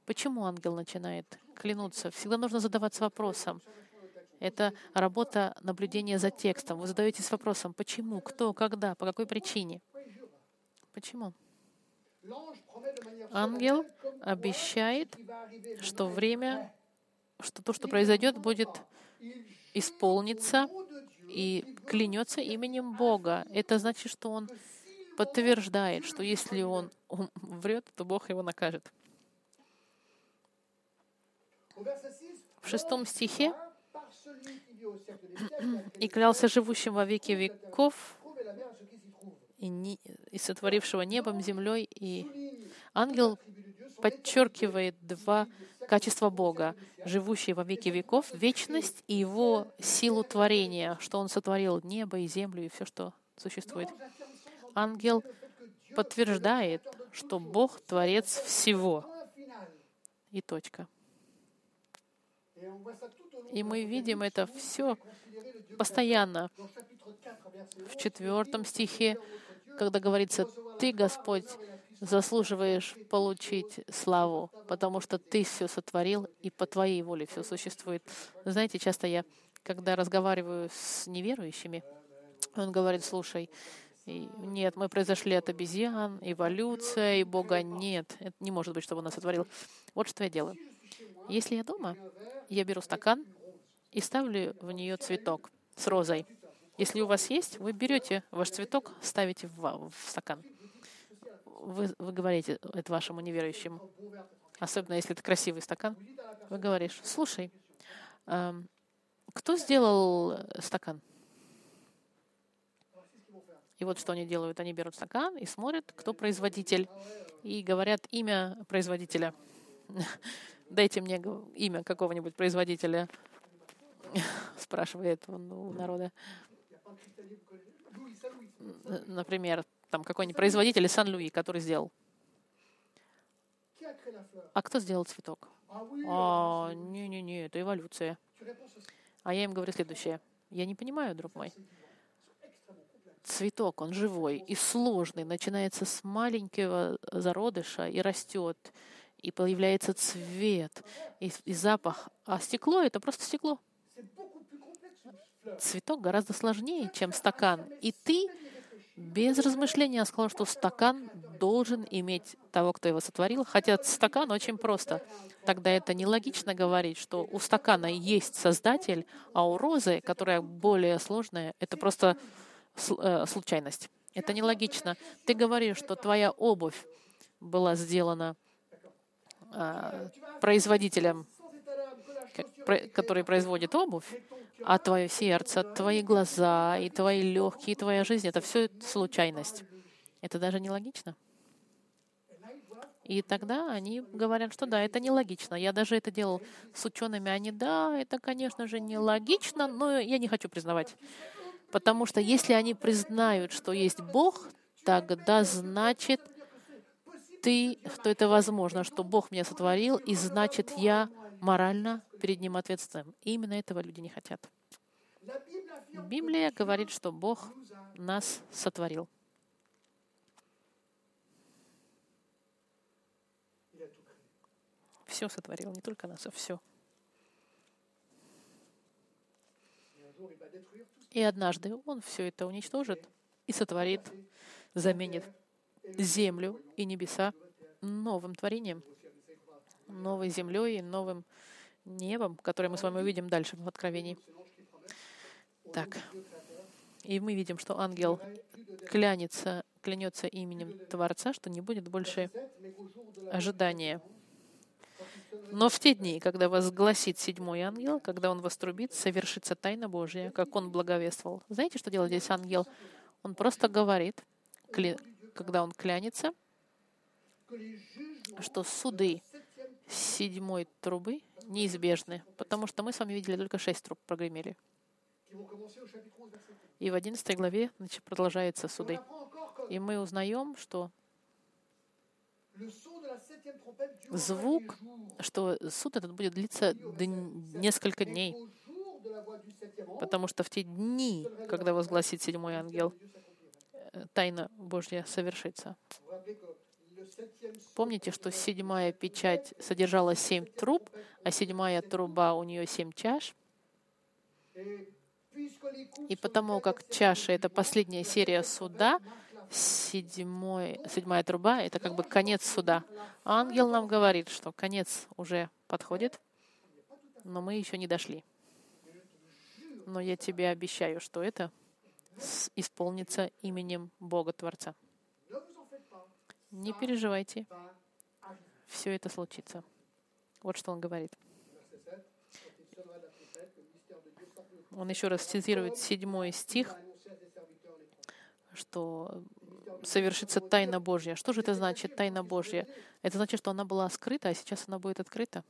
почему ангел начинает клянуться? Всегда нужно задаваться вопросом. Это работа наблюдения за текстом. Вы задаетесь вопросом, почему, кто, когда, по какой причине. Почему? Ангел обещает, что время, что то, что произойдет, будет исполниться и клянется именем Бога. Это значит, что он подтверждает, что если он врет, то Бог его накажет. В шестом стихе «И клялся живущим во веки веков, и, не, и сотворившего небом, землей. И ангел подчеркивает два качества Бога, живущий во веки веков, вечность и его силу творения, что он сотворил небо и землю и все, что существует. Ангел подтверждает, что Бог — творец всего. И точка. И мы видим это все постоянно. В четвертом стихе когда говорится, «Ты, Господь, заслуживаешь получить славу, потому что Ты все сотворил, и по Твоей воле все существует». Знаете, часто я, когда разговариваю с неверующими, он говорит, «Слушай, нет, мы произошли от обезьян, эволюция, и Бога нет. Это не может быть, чтобы Он нас сотворил. Вот что я делаю. Если я дома, я беру стакан и ставлю в нее цветок с розой. Если у вас есть, вы берете ваш цветок, ставите в, в стакан. Вы, вы говорите это вашему неверующему, особенно если это красивый стакан. Вы говоришь, слушай, э, кто сделал стакан? И вот что они делают. Они берут стакан и смотрят, кто производитель. И говорят имя производителя. Дайте мне имя какого-нибудь производителя, спрашивает он у народа например, там какой-нибудь производитель из Сан-Луи, который сделал. А кто сделал цветок? А, не-не-не, это эволюция. А я им говорю следующее. Я не понимаю, друг мой. Цветок, он живой и сложный, начинается с маленького зародыша и растет, и появляется цвет, и, и запах. А стекло — это просто стекло. Цветок гораздо сложнее, чем стакан. И ты без размышления сказал, что стакан должен иметь того, кто его сотворил, хотя стакан очень просто. Тогда это нелогично говорить, что у стакана есть создатель, а у розы, которая более сложная, это просто э, случайность. Это нелогично. Ты говоришь, что твоя обувь была сделана а, производителем, который производит обувь, а твое сердце, твои глаза и твои легкие, и твоя жизнь — это все случайность. Это даже не логично. И тогда они говорят, что да, это нелогично. Я даже это делал с учеными. Они, да, это, конечно же, нелогично, но я не хочу признавать. Потому что если они признают, что есть Бог, тогда значит, ты, что это возможно, что Бог меня сотворил, и значит, я морально перед Ним ответственным. И именно этого люди не хотят. Библия говорит, что Бог нас сотворил. Все сотворил, не только нас, а все. И однажды Он все это уничтожит и сотворит, заменит землю и небеса новым творением, новой землей и новым небом, которое мы с вами увидим дальше в Откровении. Так. И мы видим, что ангел клянется, клянется именем Творца, что не будет больше ожидания. Но в те дни, когда возгласит седьмой ангел, когда он вострубит, совершится тайна Божья, как он благовествовал. Знаете, что делает здесь ангел? Он просто говорит, когда он клянется, что суды седьмой трубы неизбежны, потому что мы с вами видели только шесть труб прогремели. И в 11 главе значит, продолжаются суды. И мы узнаем, что звук, что суд этот будет длиться несколько дней, потому что в те дни, когда возгласит седьмой ангел, э, тайна Божья совершится. Помните, что седьмая печать содержала семь труб, а седьмая труба у нее семь чаш. И потому как чаша — это последняя серия суда, седьмой, седьмая труба — это как бы конец суда. ангел нам говорит, что конец уже подходит, но мы еще не дошли. Но я тебе обещаю, что это исполнится именем Бога Творца. Не переживайте, все это случится. Вот что он говорит. Он еще раз цитирует седьмой стих, что совершится тайна Божья. Что же это значит, тайна Божья? Это значит, что она была скрыта, а сейчас она будет открыта.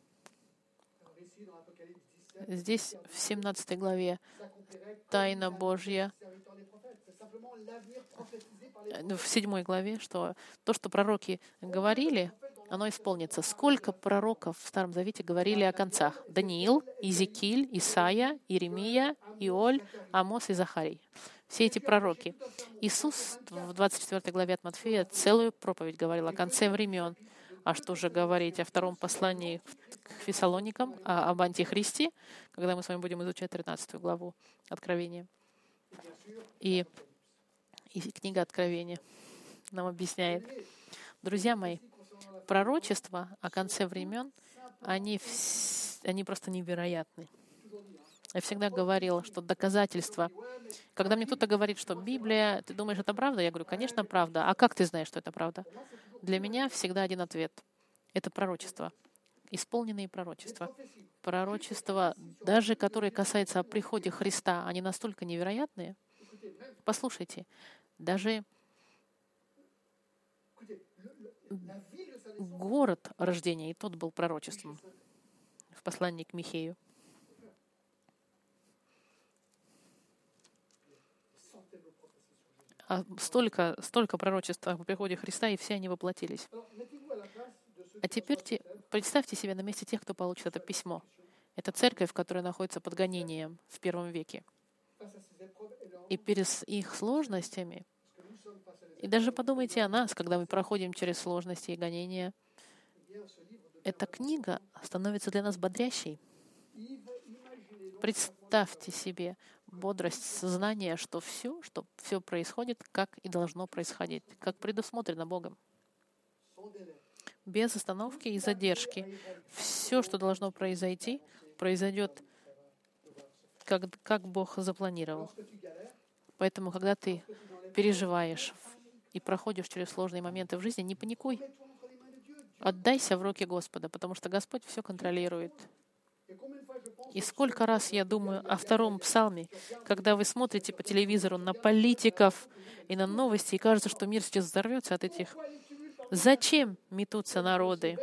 Здесь, в 17 главе, тайна Божья в седьмой главе, что то, что пророки говорили, оно исполнится. Сколько пророков в Старом Завете говорили о концах? Даниил, Изекиль, Исаия, Иеремия, Иоль, Амос и Захарий. Все эти пророки. Иисус в 24 главе от Матфея целую проповедь говорил о конце времен. А что же говорить о втором послании к Фессалоникам, об Антихристе, когда мы с вами будем изучать 13 главу Откровения. И и книга Откровения нам объясняет. Друзья мои, пророчества о конце времен, они, они просто невероятны. Я всегда говорила, что доказательства. Когда мне кто-то говорит, что Библия, ты думаешь, это правда? Я говорю, конечно, правда. А как ты знаешь, что это правда? Для меня всегда один ответ. Это пророчество. Исполненные пророчества. Пророчества, даже которые касаются о приходе Христа, они настолько невероятные. Послушайте, даже город рождения, и тот был пророчеством в послании к Михею. А столько, столько пророчеств о приходе Христа, и все они воплотились. А теперь те, представьте себе на месте тех, кто получит это письмо. Это церковь, которая находится под гонением в первом веке. И перед их сложностями, и даже подумайте о нас, когда мы проходим через сложности и гонения, эта книга становится для нас бодрящей. Представьте себе бодрость сознания, что все, что все происходит, как и должно происходить, как предусмотрено Богом. Без остановки и задержки. Все, что должно произойти, произойдет, как, как Бог запланировал. Поэтому, когда ты переживаешь и проходишь через сложные моменты в жизни, не паникуй. Отдайся в руки Господа, потому что Господь все контролирует. И сколько раз я думаю о втором псалме, когда вы смотрите по телевизору на политиков и на новости, и кажется, что мир сейчас взорвется от этих Зачем метутся народы,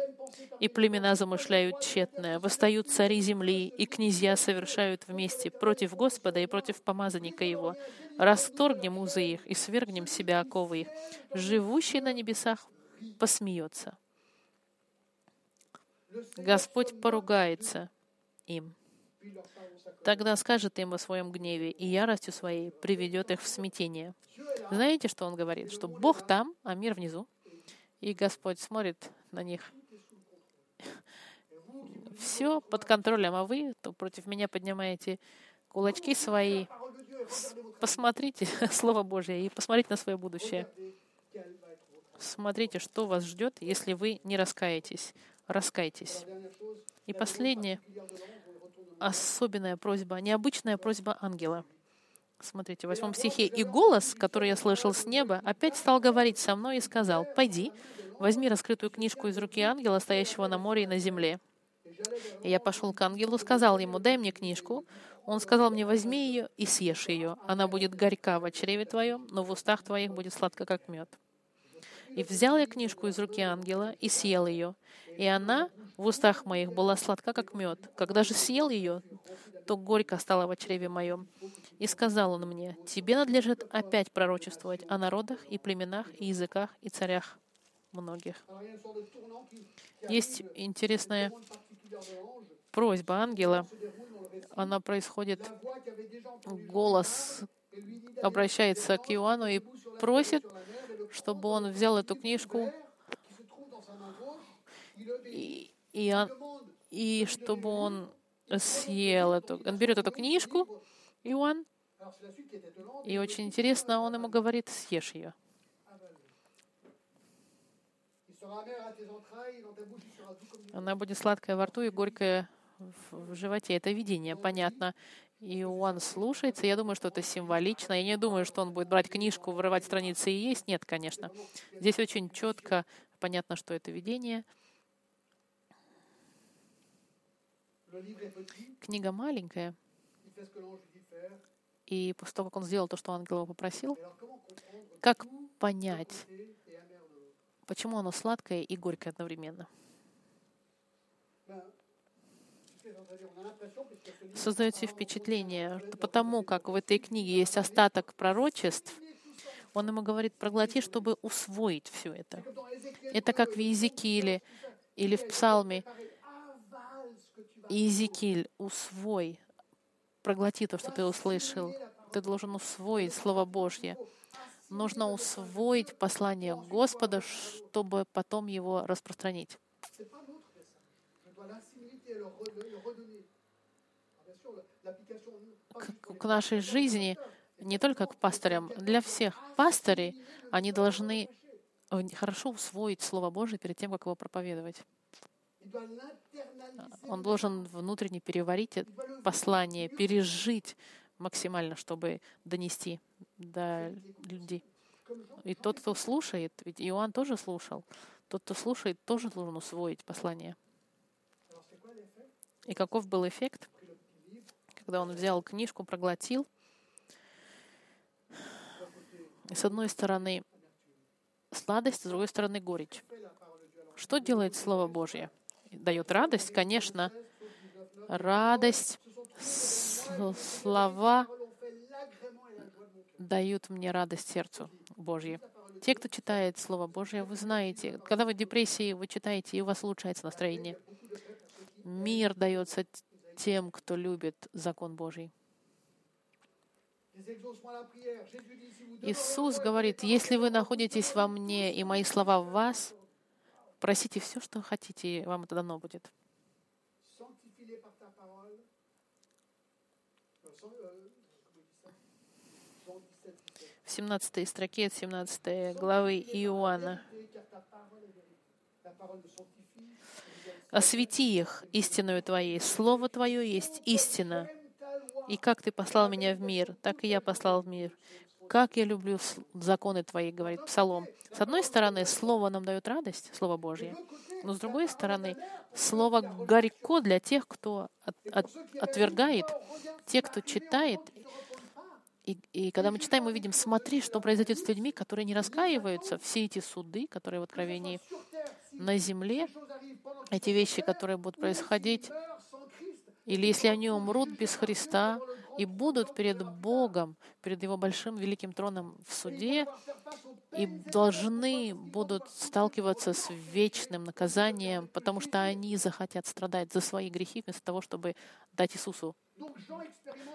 и племена замышляют тщетное, восстают цари земли, и князья совершают вместе против Господа и против помазанника Его. Расторгнем узы их и свергнем себя оковы их. Живущий на небесах посмеется. Господь поругается им. Тогда скажет им о своем гневе, и яростью своей приведет их в смятение. Знаете, что он говорит? Что Бог там, а мир внизу. И Господь смотрит на них. Все под контролем, а вы то против меня поднимаете кулачки свои. Посмотрите Слово Божье и посмотрите на свое будущее. Смотрите, что вас ждет, если вы не раскаетесь. Раскайтесь. И последнее, особенная просьба, необычная просьба ангела. Смотрите, в восьмом стихе. «И голос, который я слышал с неба, опять стал говорить со мной и сказал, «Пойди, возьми раскрытую книжку из руки ангела, стоящего на море и на земле». И я пошел к ангелу, сказал ему, «Дай мне книжку». Он сказал мне, «Возьми ее и съешь ее. Она будет горька в чреве твоем, но в устах твоих будет сладко, как мед». И взял я книжку из руки ангела и съел ее. И она в устах моих была сладка, как мед. Когда же съел ее, то горько стало в чреве моем. И сказал он мне, тебе надлежит опять пророчествовать о народах и племенах и языках и царях многих. Есть интересная просьба ангела. Она происходит, голос обращается к Иоанну и просит чтобы он взял эту книжку и, и, и чтобы он съел эту. Он берет эту книжку, Иоанн, и очень интересно, он ему говорит, съешь ее. Она будет сладкая во рту и горькая в животе. Это видение, понятно. И он слушается. Я думаю, что это символично. Я не думаю, что он будет брать книжку, вырывать страницы и есть. Нет, конечно. Здесь очень четко понятно, что это видение. Книга маленькая. И после того, как он сделал то, что ангел его попросил, как понять, почему оно сладкое и горькое одновременно? Создаете впечатление, что потому как в этой книге есть остаток пророчеств, он ему говорит, проглоти, чтобы усвоить все это. Это как в Иезекииле или в Псалме. Иезекииль, усвой, проглоти то, что ты услышал. Ты должен усвоить Слово Божье. Нужно усвоить послание Господа, чтобы потом его распространить к, к нашей жизни, не только к пастырям, для всех. Пастыри, они должны хорошо усвоить Слово Божие перед тем, как его проповедовать. Он должен внутренне переварить послание, пережить максимально, чтобы донести до людей. И тот, кто слушает, ведь Иоанн тоже слушал, тот, кто слушает, тоже должен усвоить послание. И каков был эффект, когда он взял книжку, проглотил? С одной стороны сладость, с другой стороны горечь. Что делает Слово Божье? Дает радость, конечно. Радость, слова дают мне радость сердцу Божьей. Те, кто читает Слово Божье, вы знаете, когда вы в депрессии, вы читаете, и у вас улучшается настроение. Мир дается тем, кто любит закон Божий. Иисус говорит, если вы находитесь во мне, и мои слова в вас, просите все, что хотите, и вам это дано будет. 17 строке, 17 главы Иоанна Освети их истинную Твоей. Слово Твое есть истина. И как Ты послал меня в мир, так и я послал в мир. Как я люблю законы Твои, говорит Псалом. С одной стороны, Слово нам дает радость, Слово Божье. Но с другой стороны, Слово горько для тех, кто от, от, отвергает, те, кто читает И, и когда мы читаем, мы видим, смотри, что произойдет с людьми, которые не раскаиваются. Все эти суды, которые в Откровении на земле, эти вещи, которые будут происходить, или если они умрут без Христа и будут перед Богом, перед Его большим великим троном в суде, и должны будут сталкиваться с вечным наказанием, потому что они захотят страдать за свои грехи, вместо того, чтобы дать Иисусу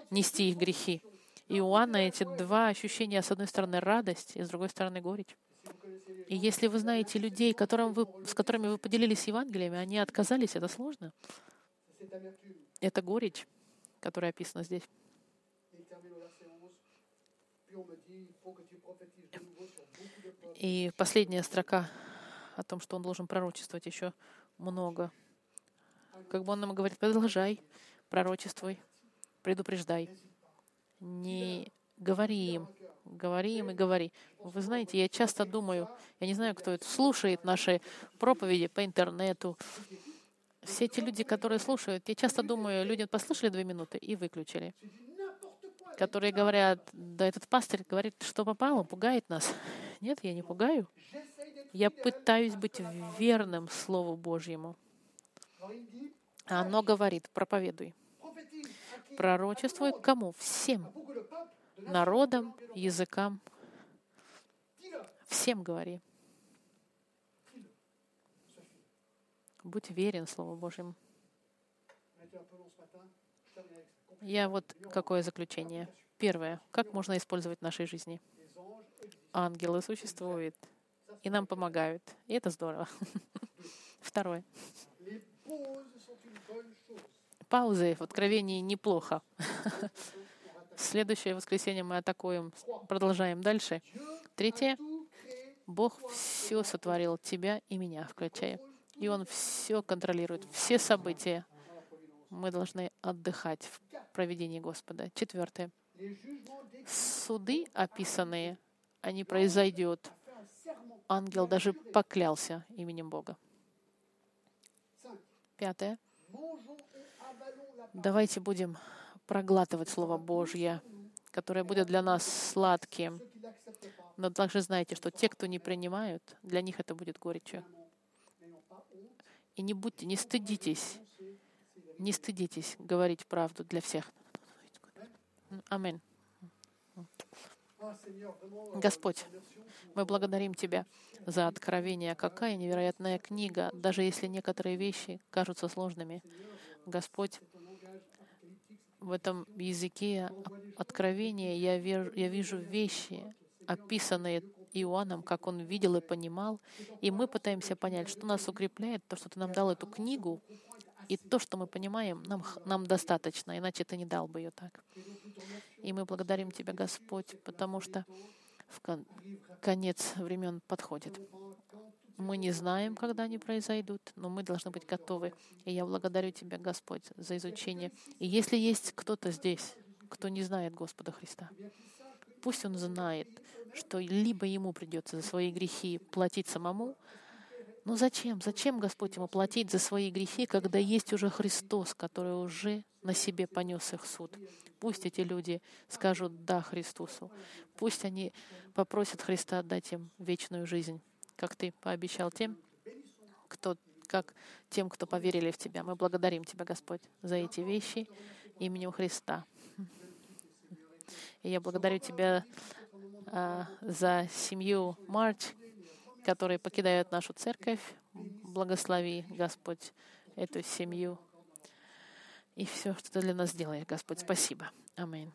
нести их грехи. Иоанна эти два ощущения, с одной стороны, радость, и с другой стороны, горечь. И если вы знаете людей, которым вы, с которыми вы поделились Евангелиями, они отказались, это сложно. Это горечь, которая описана здесь. И последняя строка о том, что он должен пророчествовать еще много. Как бы он нам говорит, продолжай, пророчествуй, предупреждай. Не говори им, говори им и говори. Вы знаете, я часто думаю, я не знаю, кто это слушает наши проповеди по интернету, все эти люди, которые слушают, я часто думаю, люди послушали две минуты и выключили. Которые говорят, да этот пастырь говорит, что попало, пугает нас. Нет, я не пугаю. Я пытаюсь быть верным Слову Божьему. Оно говорит, проповедуй. Пророчествуй кому? Всем. Народам, языкам. Всем говори. Будь верен Слову Божьему. Я вот какое заключение. Первое. Как можно использовать в нашей жизни? Ангелы существуют и нам помогают. И это здорово. Второе. Паузы в откровении неплохо. Следующее воскресенье мы атакуем, продолжаем дальше. Третье. Бог все сотворил тебя и меня, включая и Он все контролирует, все события. Мы должны отдыхать в проведении Господа. Четвертое. Суды описанные, они произойдут. Ангел даже поклялся именем Бога. Пятое. Давайте будем проглатывать Слово Божье, которое будет для нас сладким. Но также знайте, что те, кто не принимают, для них это будет горечью. И не будьте, не стыдитесь, не стыдитесь говорить правду для всех. Аминь. Господь, мы благодарим Тебя за откровение. Какая невероятная книга, даже если некоторые вещи кажутся сложными. Господь, в этом языке откровения я, я вижу вещи, описанные Иоанном, как он видел и понимал. И мы пытаемся понять, что нас укрепляет, то, что ты нам дал эту книгу, и то, что мы понимаем, нам, нам достаточно, иначе ты не дал бы ее так. И мы благодарим Тебя, Господь, потому что в кон- конец времен подходит. Мы не знаем, когда они произойдут, но мы должны быть готовы. И я благодарю Тебя, Господь, за изучение. И если есть кто-то здесь, кто не знает Господа Христа, пусть он знает, что либо ему придется за свои грехи платить самому, но зачем? Зачем Господь ему платить за свои грехи, когда есть уже Христос, который уже на себе понес их суд? Пусть эти люди скажут «да» Христусу. Пусть они попросят Христа отдать им вечную жизнь, как ты пообещал тем, кто, как тем, кто поверили в Тебя. Мы благодарим Тебя, Господь, за эти вещи именем Христа. И я благодарю Тебя а, за семью Марч, которые покидают нашу церковь. Благослови, Господь, эту семью и все, что ты для нас делаешь, Господь. Спасибо. Аминь.